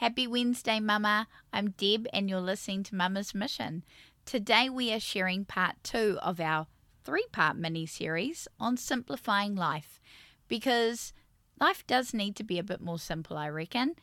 Happy Wednesday, Mama. I'm Deb, and you're listening to Mama's Mission. Today, we are sharing part two of our three part mini series on simplifying life because life does need to be a bit more simple, I reckon.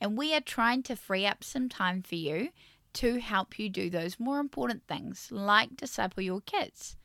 And we are trying to free up some time for you to help you do those more important things like disciple your kids.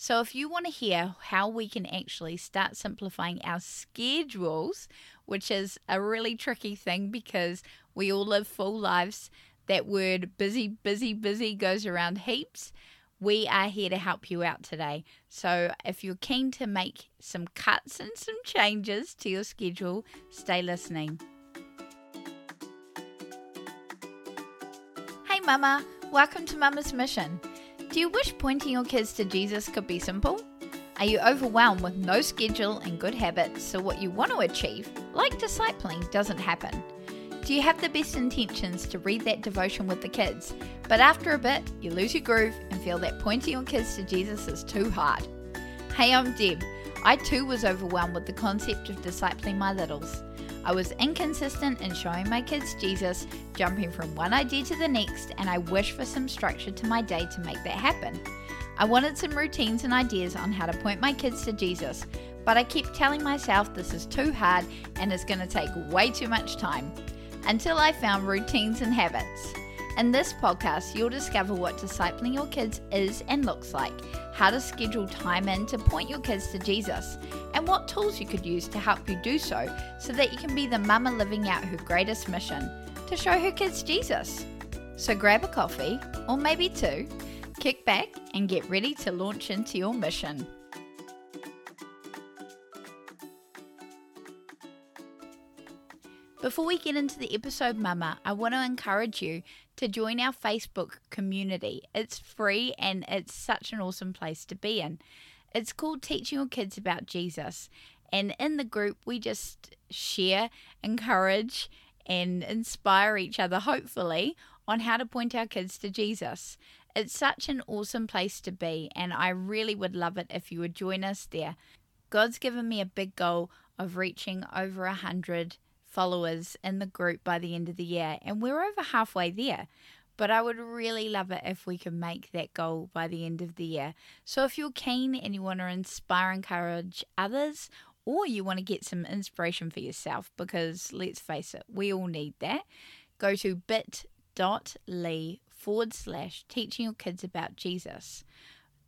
So, if you want to hear how we can actually start simplifying our schedules, which is a really tricky thing because we all live full lives, that word busy, busy, busy goes around heaps. We are here to help you out today. So, if you're keen to make some cuts and some changes to your schedule, stay listening. Hey, Mama, welcome to Mama's Mission. Do you wish pointing your kids to Jesus could be simple? Are you overwhelmed with no schedule and good habits, so what you want to achieve, like discipling, doesn't happen? Do you have the best intentions to read that devotion with the kids, but after a bit, you lose your groove and feel that pointing your kids to Jesus is too hard? Hey, I'm Deb. I too was overwhelmed with the concept of discipling my littles. I was inconsistent in showing my kids Jesus, jumping from one idea to the next, and I wish for some structure to my day to make that happen. I wanted some routines and ideas on how to point my kids to Jesus, but I kept telling myself this is too hard and is going to take way too much time until I found routines and habits. In this podcast, you'll discover what discipling your kids is and looks like, how to schedule time in to point your kids to Jesus, and what tools you could use to help you do so so that you can be the mama living out her greatest mission to show her kids Jesus. So grab a coffee, or maybe two, kick back, and get ready to launch into your mission. Before we get into the episode, Mama, I want to encourage you to join our Facebook community. It's free and it's such an awesome place to be in. It's called Teaching Your Kids About Jesus. And in the group, we just share, encourage, and inspire each other, hopefully, on how to point our kids to Jesus. It's such an awesome place to be, and I really would love it if you would join us there. God's given me a big goal of reaching over a hundred followers in the group by the end of the year, and we're over halfway there. But I would really love it if we could make that goal by the end of the year. So if you're keen and you want to inspire, encourage others, or you want to get some inspiration for yourself, because let's face it, we all need that, go to bit.ly forward slash teaching your kids about Jesus.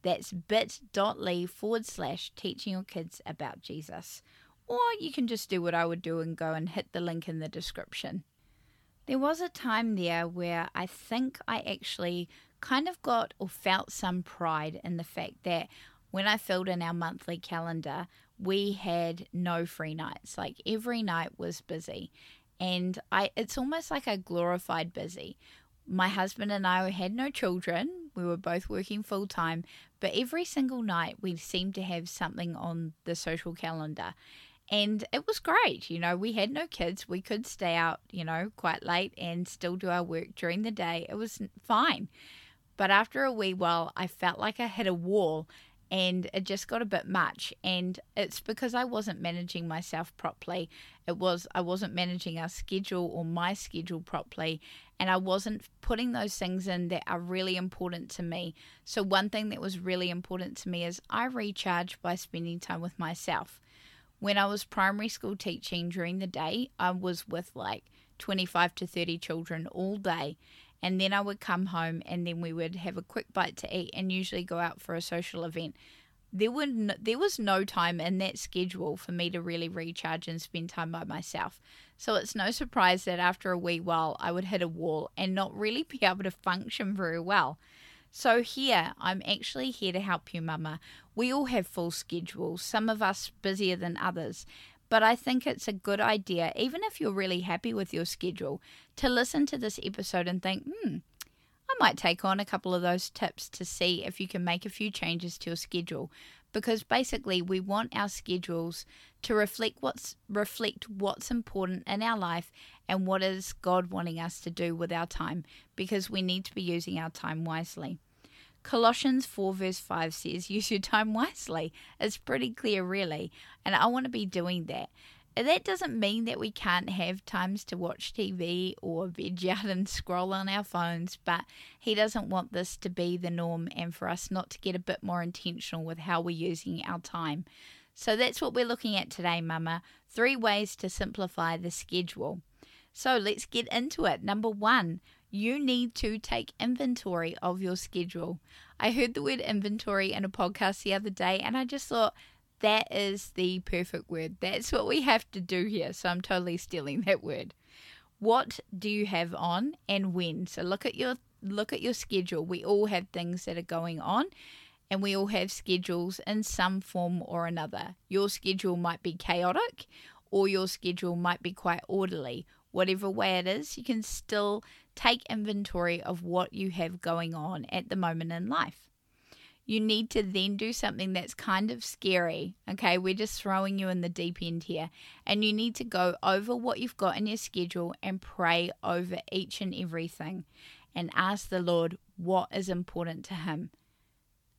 That's bit.ly forward slash teaching your kids about Jesus or you can just do what I would do and go and hit the link in the description. There was a time there where I think I actually kind of got or felt some pride in the fact that when I filled in our monthly calendar, we had no free nights. Like every night was busy. And I it's almost like a glorified busy. My husband and I had no children. We were both working full time, but every single night we seemed to have something on the social calendar and it was great. You know, we had no kids. We could stay out, you know, quite late and still do our work during the day. It was fine. But after a wee while, I felt like I hit a wall and it just got a bit much and it's because I wasn't managing myself properly. It was I wasn't managing our schedule or my schedule properly and I wasn't putting those things in that are really important to me. So one thing that was really important to me is I recharge by spending time with myself when I was primary school teaching during the day, I was with like 25 to 30 children all day. And then I would come home and then we would have a quick bite to eat and usually go out for a social event. There, would no, there was no time in that schedule for me to really recharge and spend time by myself. So it's no surprise that after a wee while I would hit a wall and not really be able to function very well. So, here, I'm actually here to help you, Mama. We all have full schedules, some of us busier than others. But I think it's a good idea, even if you're really happy with your schedule, to listen to this episode and think, hmm, I might take on a couple of those tips to see if you can make a few changes to your schedule. Because basically, we want our schedules to reflect what's reflect what's important in our life and what is God wanting us to do with our time because we need to be using our time wisely. Colossians 4 verse 5 says, use your time wisely. It's pretty clear, really. And I want to be doing that. That doesn't mean that we can't have times to watch TV or veg out and scroll on our phones, but He doesn't want this to be the norm and for us not to get a bit more intentional with how we're using our time. So that's what we're looking at today, Mama. Three ways to simplify the schedule. So let's get into it. Number one, you need to take inventory of your schedule. I heard the word inventory in a podcast the other day and I just thought that is the perfect word. That's what we have to do here. So I'm totally stealing that word. What do you have on and when? So look at your look at your schedule. We all have things that are going on and we all have schedules in some form or another. Your schedule might be chaotic or your schedule might be quite orderly. Whatever way it is, you can still take inventory of what you have going on at the moment in life you need to then do something that's kind of scary. Okay, we're just throwing you in the deep end here. And you need to go over what you've got in your schedule and pray over each and everything and ask the Lord what is important to Him.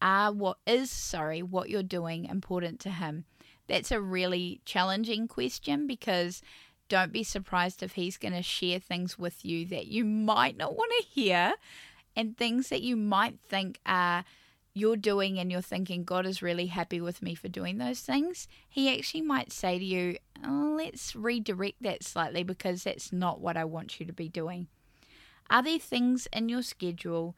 Are what is, sorry, what you're doing important to Him? That's a really challenging question because don't be surprised if He's going to share things with you that you might not want to hear and things that you might think are you're doing and you're thinking God is really happy with me for doing those things, He actually might say to you, oh, let's redirect that slightly because that's not what I want you to be doing. Are there things in your schedule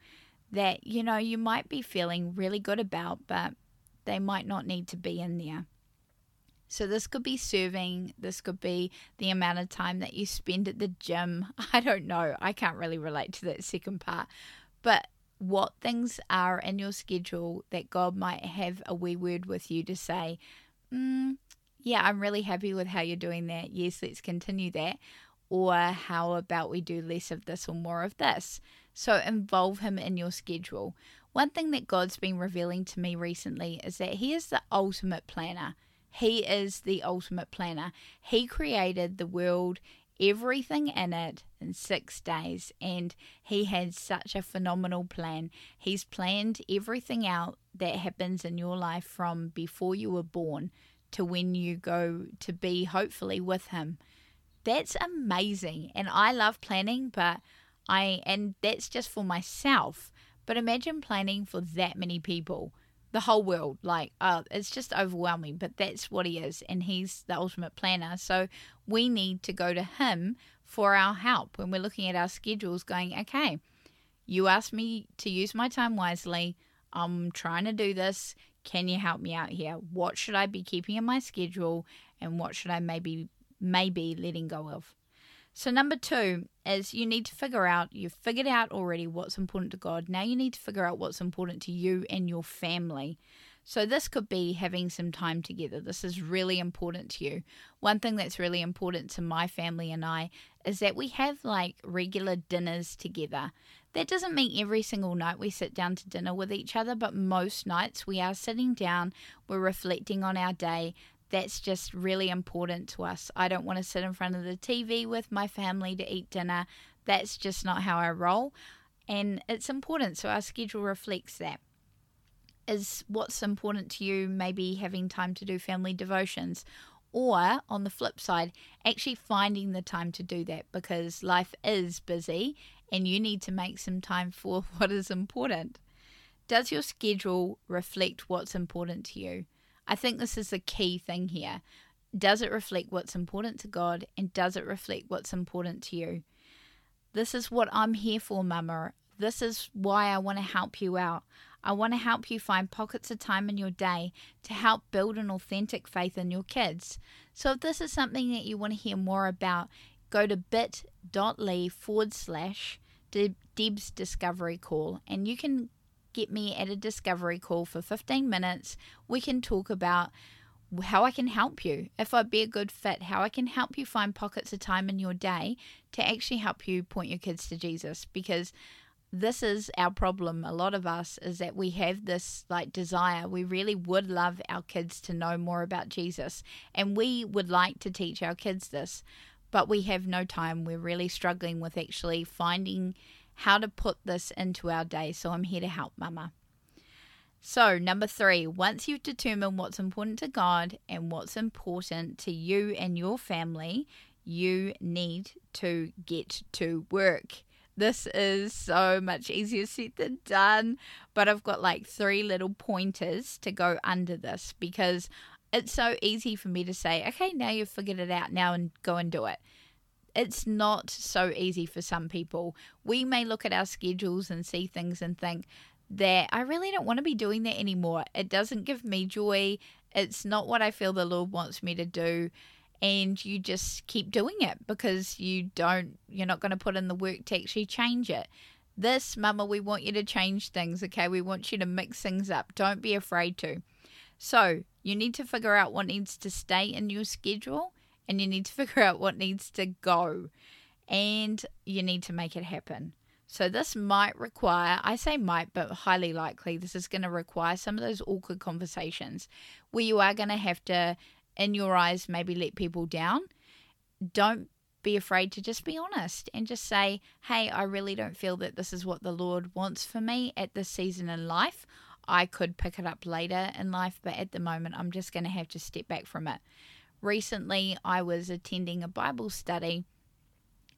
that you know you might be feeling really good about, but they might not need to be in there? So, this could be serving, this could be the amount of time that you spend at the gym. I don't know. I can't really relate to that second part. But what things are in your schedule that God might have a wee word with you to say, mm, yeah, I'm really happy with how you're doing that. Yes, let's continue that. Or how about we do less of this or more of this? So involve Him in your schedule. One thing that God's been revealing to me recently is that He is the ultimate planner. He is the ultimate planner. He created the world everything in it in six days, and he had such a phenomenal plan. He's planned everything out that happens in your life from before you were born to when you go to be hopefully with him. That's amazing, and I love planning, but I and that's just for myself. But imagine planning for that many people the whole world. Like, uh, it's just overwhelming, but that's what he is, and he's the ultimate planner. So we need to go to him for our help when we're looking at our schedules, going, okay, you asked me to use my time wisely. I'm trying to do this. Can you help me out here? What should I be keeping in my schedule, and what should I maybe maybe letting go of? So, number two is you need to figure out, you've figured out already what's important to God. Now you need to figure out what's important to you and your family. So, this could be having some time together. This is really important to you. One thing that's really important to my family and I is that we have like regular dinners together. That doesn't mean every single night we sit down to dinner with each other, but most nights we are sitting down, we're reflecting on our day, that's just really important to us. I don't want to sit in front of the TV with my family to eat dinner. That's just not how I roll. And it's important. So our schedule reflects that. Is what's important to you maybe having time to do family devotions? Or on the flip side, actually finding the time to do that because life is busy and you need to make some time for what is important. Does your schedule reflect what's important to you? I think this is the key thing here. Does it reflect what's important to God and does it reflect what's important to you? This is what I'm here for, Mama. This is why I want to help you out. I want to help you find pockets of time in your day to help build an authentic faith in your kids. So, if this is something that you want to hear more about, go to bit.ly forward slash Deb's Discovery Call and you can get me at a discovery call for 15 minutes. We can talk about how I can help you, if I'd be a good fit, how I can help you find pockets of time in your day to actually help you point your kids to Jesus. Because this is our problem. A lot of us is that we have this like desire. We really would love our kids to know more about Jesus and we would like to teach our kids this but we have no time. We're really struggling with actually finding how to put this into our day. So I'm here to help, Mama. So, number three, once you've determined what's important to God and what's important to you and your family, you need to get to work. This is so much easier said than done, but I've got like three little pointers to go under this because it's so easy for me to say, okay, now you've figured it out, now and go and do it. It's not so easy for some people. We may look at our schedules and see things and think, that I really don't want to be doing that anymore. It doesn't give me joy. It's not what I feel the Lord wants me to do. And you just keep doing it because you don't, you're not going to put in the work to actually change it. This, Mama, we want you to change things, okay? We want you to mix things up. Don't be afraid to. So, you need to figure out what needs to stay in your schedule and you need to figure out what needs to go. And you need to make it happen. So this might require, I say might, but highly likely, this is going to require some of those awkward conversations where you are going to have to, in your eyes, maybe let people down. Don't be afraid to just be honest and just say, hey, I really don't feel that this is what the Lord wants for me at this season in life. I could pick it up later in life, but at the moment, I'm just going to have to step back from it. Recently, I was attending a Bible study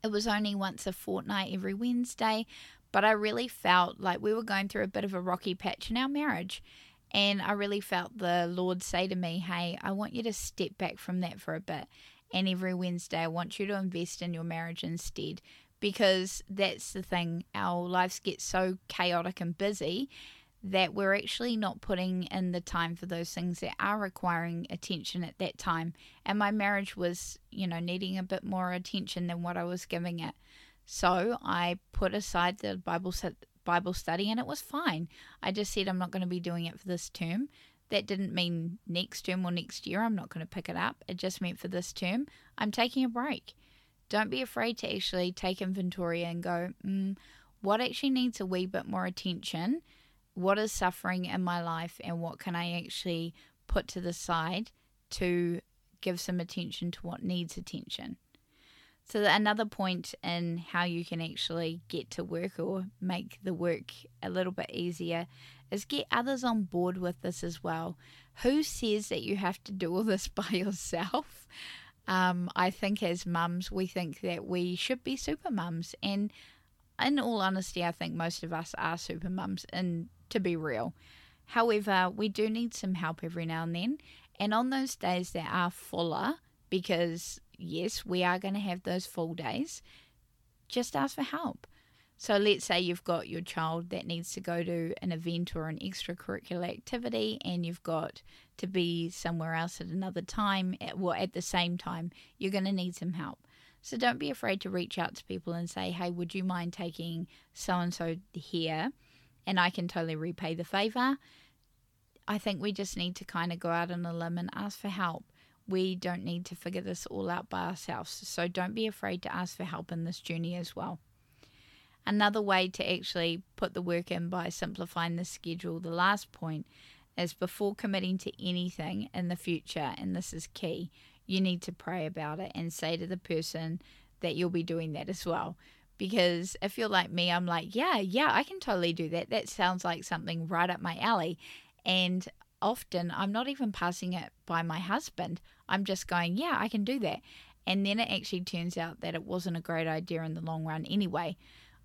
it was only once a fortnight every Wednesday, but I really felt like we were going through a bit of a rocky patch in our marriage. And I really felt the Lord say to me, Hey, I want you to step back from that for a bit. And every Wednesday, I want you to invest in your marriage instead. Because that's the thing, our lives get so chaotic and busy that we're actually not putting in the time for those things that are requiring attention at that time. And my marriage was, you know, needing a bit more attention than what I was giving it. So I put aside the Bible Bible study and it was fine. I just said I'm not going to be doing it for this term. That didn't mean next term or next year I'm not going to pick it up. It just meant for this term I'm taking a break. Don't be afraid to actually take inventory and go, mm, what actually needs a wee bit more attention what is suffering in my life and what can I actually put to the side to give some attention to what needs attention. So, another point in how you can actually get to work or make the work a little bit easier is get others on board with this as well. Who says that you have to do all this by yourself? Um, I think as mums, we think that we should be super mums. And in all honesty, I think most of us are super mums in to be real. However, we do need some help every now and then. And on those days that are fuller, because yes, we are going to have those full days, just ask for help. So let's say you've got your child that needs to go to an event or an extracurricular activity and you've got to be somewhere else at another time, at, well, at the same time, you're going to need some help. So don't be afraid to reach out to people and say, hey, would you mind taking so and so here? And I can totally repay the favor. I think we just need to kind of go out on a limb and ask for help. We don't need to figure this all out by ourselves. So don't be afraid to ask for help in this journey as well. Another way to actually put the work in by simplifying the schedule, the last point, is before committing to anything in the future, and this is key, you need to pray about it and say to the person that you'll be doing that as well because if you're like me, I'm like, yeah, yeah, I can totally do that. That sounds like something right up my alley. And often I'm not even passing it by my husband. I'm just going, yeah, I can do that. And then it actually turns out that it wasn't a great idea in the long run anyway.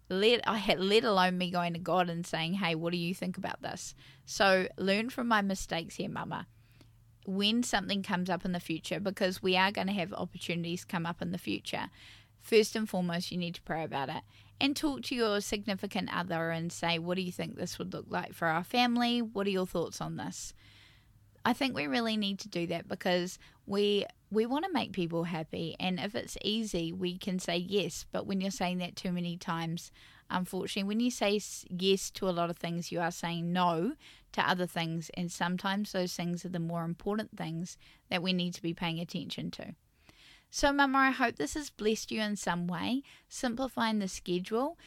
Let I had let alone me going to God and saying, "Hey, what do you think about this?" So learn from my mistakes here, Mama. When something comes up in the future, because we are going to have opportunities come up in the future, first and foremost, you need to pray about it and talk to your significant other and say, What do you think this would look like for our family? What are your thoughts on this? I think we really need to do that because we we want to make people happy and if it's easy we can say yes but when you're saying that too many times unfortunately when you say yes to a lot of things you are saying no to other things and sometimes those things are the more important things that we need to be paying attention to so, Mama, I hope this has blessed you in some way, simplifying the schedule.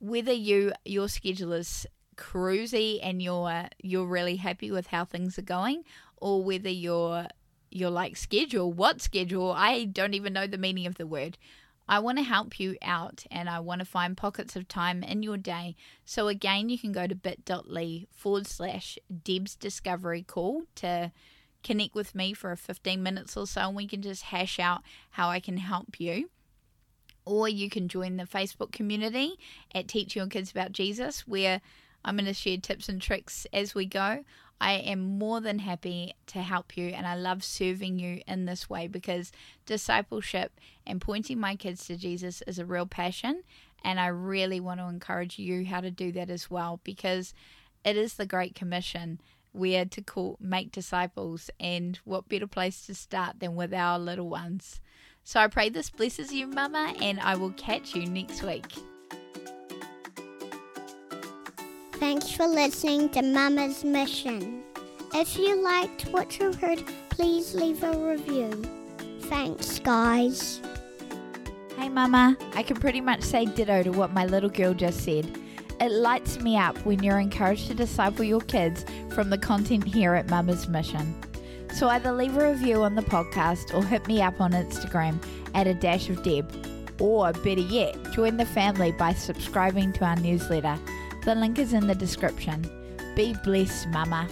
Whether you your schedule is cruisy and you're you're really happy with how things are going, or whether you're you're like schedule, what schedule? I don't even know the meaning of the word. I want to help you out and I want to find pockets of time in your day. So, again, you can go to bit.ly forward slash Deb's Discovery Call to connect with me for a 15 minutes or so and we can just hash out how I can help you. Or you can join the Facebook community at Teach Your Kids About Jesus, where I'm going to share tips and tricks as we go. I am more than happy to help you, and I love serving you in this way because discipleship and pointing my kids to Jesus is a real passion, and I really want to encourage you how to do that as well because it is the Great Commission. We are to call make disciples, and what better place to start than with our little ones? So I pray this blesses you, Mama, and I will catch you next week. Thanks for listening to Mama's Mission. If you liked what you heard, please leave a review. Thanks, guys. Hey, Mama. I can pretty much say ditto to what my little girl just said. It lights me up when you're encouraged to disciple your kids from the content here at Mama's Mission. So either leave a review on the podcast or hit me up on Instagram at a dash of Deb. Or better yet, join the family by subscribing to our newsletter. The link is in the description. Be blessed, Mama.